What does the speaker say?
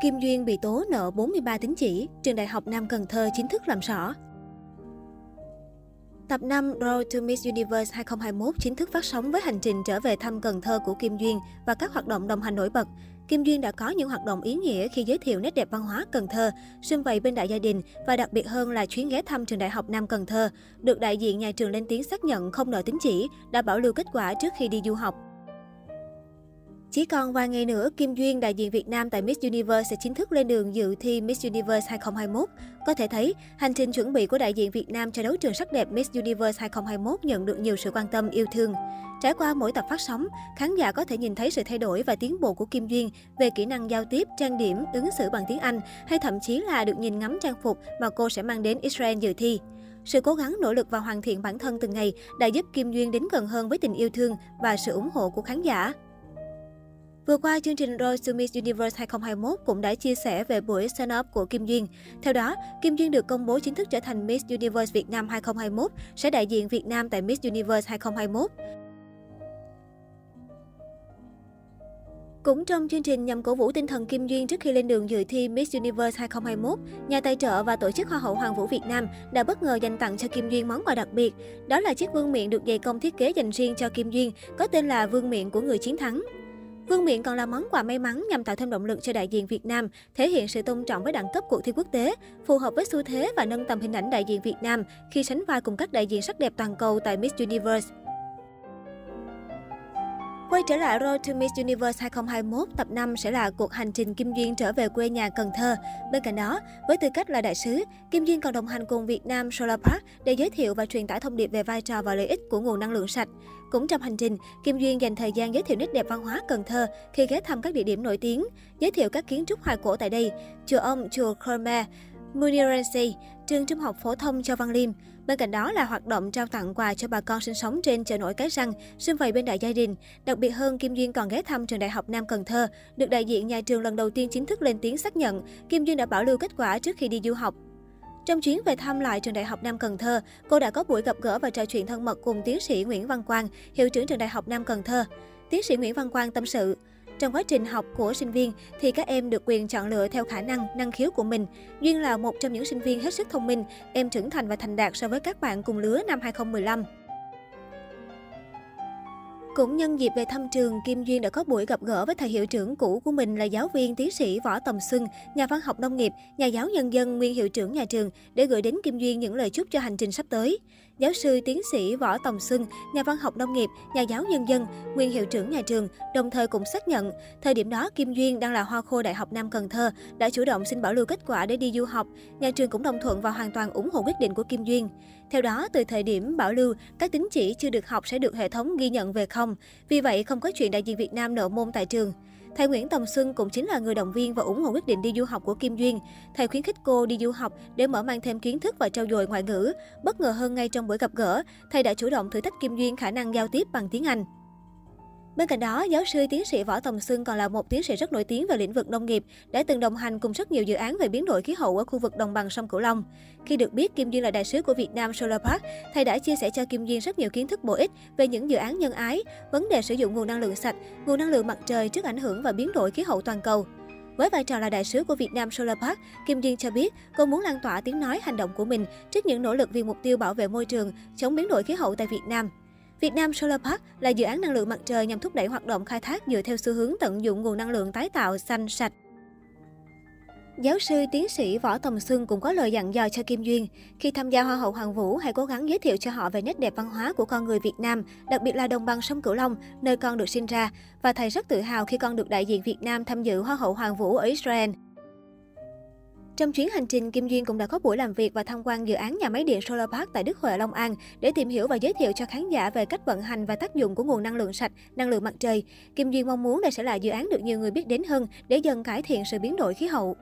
Kim Duyên bị tố nợ 43 tín chỉ, trường đại học Nam Cần Thơ chính thức làm rõ. Tập 5 Road to Miss Universe 2021 chính thức phát sóng với hành trình trở về thăm Cần Thơ của Kim Duyên và các hoạt động đồng hành nổi bật. Kim Duyên đã có những hoạt động ý nghĩa khi giới thiệu nét đẹp văn hóa Cần Thơ, sum vầy bên đại gia đình và đặc biệt hơn là chuyến ghé thăm trường đại học Nam Cần Thơ, được đại diện nhà trường lên tiếng xác nhận không nợ tín chỉ, đã bảo lưu kết quả trước khi đi du học. Chỉ còn vài ngày nữa, Kim Duyên, đại diện Việt Nam tại Miss Universe sẽ chính thức lên đường dự thi Miss Universe 2021. Có thể thấy, hành trình chuẩn bị của đại diện Việt Nam cho đấu trường sắc đẹp Miss Universe 2021 nhận được nhiều sự quan tâm yêu thương. Trải qua mỗi tập phát sóng, khán giả có thể nhìn thấy sự thay đổi và tiến bộ của Kim Duyên về kỹ năng giao tiếp, trang điểm, ứng xử bằng tiếng Anh hay thậm chí là được nhìn ngắm trang phục mà cô sẽ mang đến Israel dự thi. Sự cố gắng nỗ lực và hoàn thiện bản thân từng ngày đã giúp Kim Duyên đến gần hơn với tình yêu thương và sự ủng hộ của khán giả. Vừa qua, chương trình Road to Miss Universe 2021 cũng đã chia sẻ về buổi sign up của Kim Duyên. Theo đó, Kim Duyên được công bố chính thức trở thành Miss Universe Việt Nam 2021, sẽ đại diện Việt Nam tại Miss Universe 2021. Cũng trong chương trình nhằm cổ vũ tinh thần Kim Duyên trước khi lên đường dự thi Miss Universe 2021, nhà tài trợ và tổ chức Hoa hậu Hoàng vũ Việt Nam đã bất ngờ dành tặng cho Kim Duyên món quà đặc biệt. Đó là chiếc vương miện được dày công thiết kế dành riêng cho Kim Duyên, có tên là vương miện của người chiến thắng. Vương miện còn là món quà may mắn nhằm tạo thêm động lực cho đại diện Việt Nam, thể hiện sự tôn trọng với đẳng cấp cuộc thi quốc tế, phù hợp với xu thế và nâng tầm hình ảnh đại diện Việt Nam khi sánh vai cùng các đại diện sắc đẹp toàn cầu tại Miss Universe. Quay trở lại Road to Miss Universe 2021, tập 5 sẽ là cuộc hành trình Kim Duyên trở về quê nhà Cần Thơ. Bên cạnh đó, với tư cách là đại sứ, Kim Duyên còn đồng hành cùng Việt Nam Solar Park để giới thiệu và truyền tải thông điệp về vai trò và lợi ích của nguồn năng lượng sạch. Cũng trong hành trình, Kim Duyên dành thời gian giới thiệu nét đẹp văn hóa Cần Thơ khi ghé thăm các địa điểm nổi tiếng, giới thiệu các kiến trúc hoài cổ tại đây, chùa ông, chùa Khmer, Munirensi, trường trung học phổ thông Châu Văn Liêm. Bên cạnh đó là hoạt động trao tặng quà cho bà con sinh sống trên chợ nổi Cái Răng, xung vầy bên đại gia đình. Đặc biệt hơn, Kim Duyên còn ghé thăm trường đại học Nam Cần Thơ. Được đại diện nhà trường lần đầu tiên chính thức lên tiếng xác nhận, Kim Duyên đã bảo lưu kết quả trước khi đi du học. Trong chuyến về thăm lại trường Đại học Nam Cần Thơ, cô đã có buổi gặp gỡ và trò chuyện thân mật cùng tiến sĩ Nguyễn Văn Quang, hiệu trưởng trường Đại học Nam Cần Thơ. Tiến sĩ Nguyễn Văn Quang tâm sự, trong quá trình học của sinh viên thì các em được quyền chọn lựa theo khả năng, năng khiếu của mình. Duyên là một trong những sinh viên hết sức thông minh, em trưởng thành và thành đạt so với các bạn cùng lứa năm 2015. Cũng nhân dịp về thăm trường, Kim Duyên đã có buổi gặp gỡ với thầy hiệu trưởng cũ của mình là giáo viên tiến sĩ Võ Tầm Xuân, nhà văn học nông nghiệp, nhà giáo nhân dân, nguyên hiệu trưởng nhà trường để gửi đến Kim Duyên những lời chúc cho hành trình sắp tới. Giáo sư tiến sĩ Võ tòng Xuân, nhà văn học nông nghiệp, nhà giáo nhân dân, nguyên hiệu trưởng nhà trường, đồng thời cũng xác nhận, thời điểm đó Kim Duyên đang là hoa khôi Đại học Nam Cần Thơ, đã chủ động xin bảo lưu kết quả để đi du học. Nhà trường cũng đồng thuận và hoàn toàn ủng hộ quyết định của Kim Duyên. Theo đó, từ thời điểm bảo lưu, các tín chỉ chưa được học sẽ được hệ thống ghi nhận về không. Vì vậy, không có chuyện đại diện Việt Nam nợ môn tại trường. Thầy Nguyễn Tầm Xuân cũng chính là người động viên và ủng hộ quyết định đi du học của Kim Duyên. Thầy khuyến khích cô đi du học để mở mang thêm kiến thức và trau dồi ngoại ngữ. Bất ngờ hơn ngay trong buổi gặp gỡ, thầy đã chủ động thử thách Kim Duyên khả năng giao tiếp bằng tiếng Anh. Bên cạnh đó, giáo sư tiến sĩ Võ tòng Xuân còn là một tiến sĩ rất nổi tiếng về lĩnh vực nông nghiệp, đã từng đồng hành cùng rất nhiều dự án về biến đổi khí hậu ở khu vực đồng bằng sông Cửu Long. Khi được biết Kim Duyên là đại sứ của Việt Nam Solar Park, thầy đã chia sẻ cho Kim Duyên rất nhiều kiến thức bổ ích về những dự án nhân ái, vấn đề sử dụng nguồn năng lượng sạch, nguồn năng lượng mặt trời trước ảnh hưởng và biến đổi khí hậu toàn cầu. Với vai trò là đại sứ của Việt Nam Solar Park, Kim Duyên cho biết cô muốn lan tỏa tiếng nói hành động của mình trước những nỗ lực vì mục tiêu bảo vệ môi trường, chống biến đổi khí hậu tại Việt Nam. Việt Nam Solar Park là dự án năng lượng mặt trời nhằm thúc đẩy hoạt động khai thác dựa theo xu hướng tận dụng nguồn năng lượng tái tạo xanh sạch. Giáo sư tiến sĩ Võ Tầm Xuân cũng có lời dặn dò cho Kim Duyên. Khi tham gia Hoa hậu Hoàng Vũ, hãy cố gắng giới thiệu cho họ về nét đẹp văn hóa của con người Việt Nam, đặc biệt là đồng bằng sông Cửu Long, nơi con được sinh ra. Và thầy rất tự hào khi con được đại diện Việt Nam tham dự Hoa hậu Hoàng Vũ ở Israel. Trong chuyến hành trình, Kim Duyên cũng đã có buổi làm việc và tham quan dự án nhà máy điện Solar Park tại Đức Huệ, Long An để tìm hiểu và giới thiệu cho khán giả về cách vận hành và tác dụng của nguồn năng lượng sạch, năng lượng mặt trời. Kim Duyên mong muốn đây sẽ là dự án được nhiều người biết đến hơn để dần cải thiện sự biến đổi khí hậu.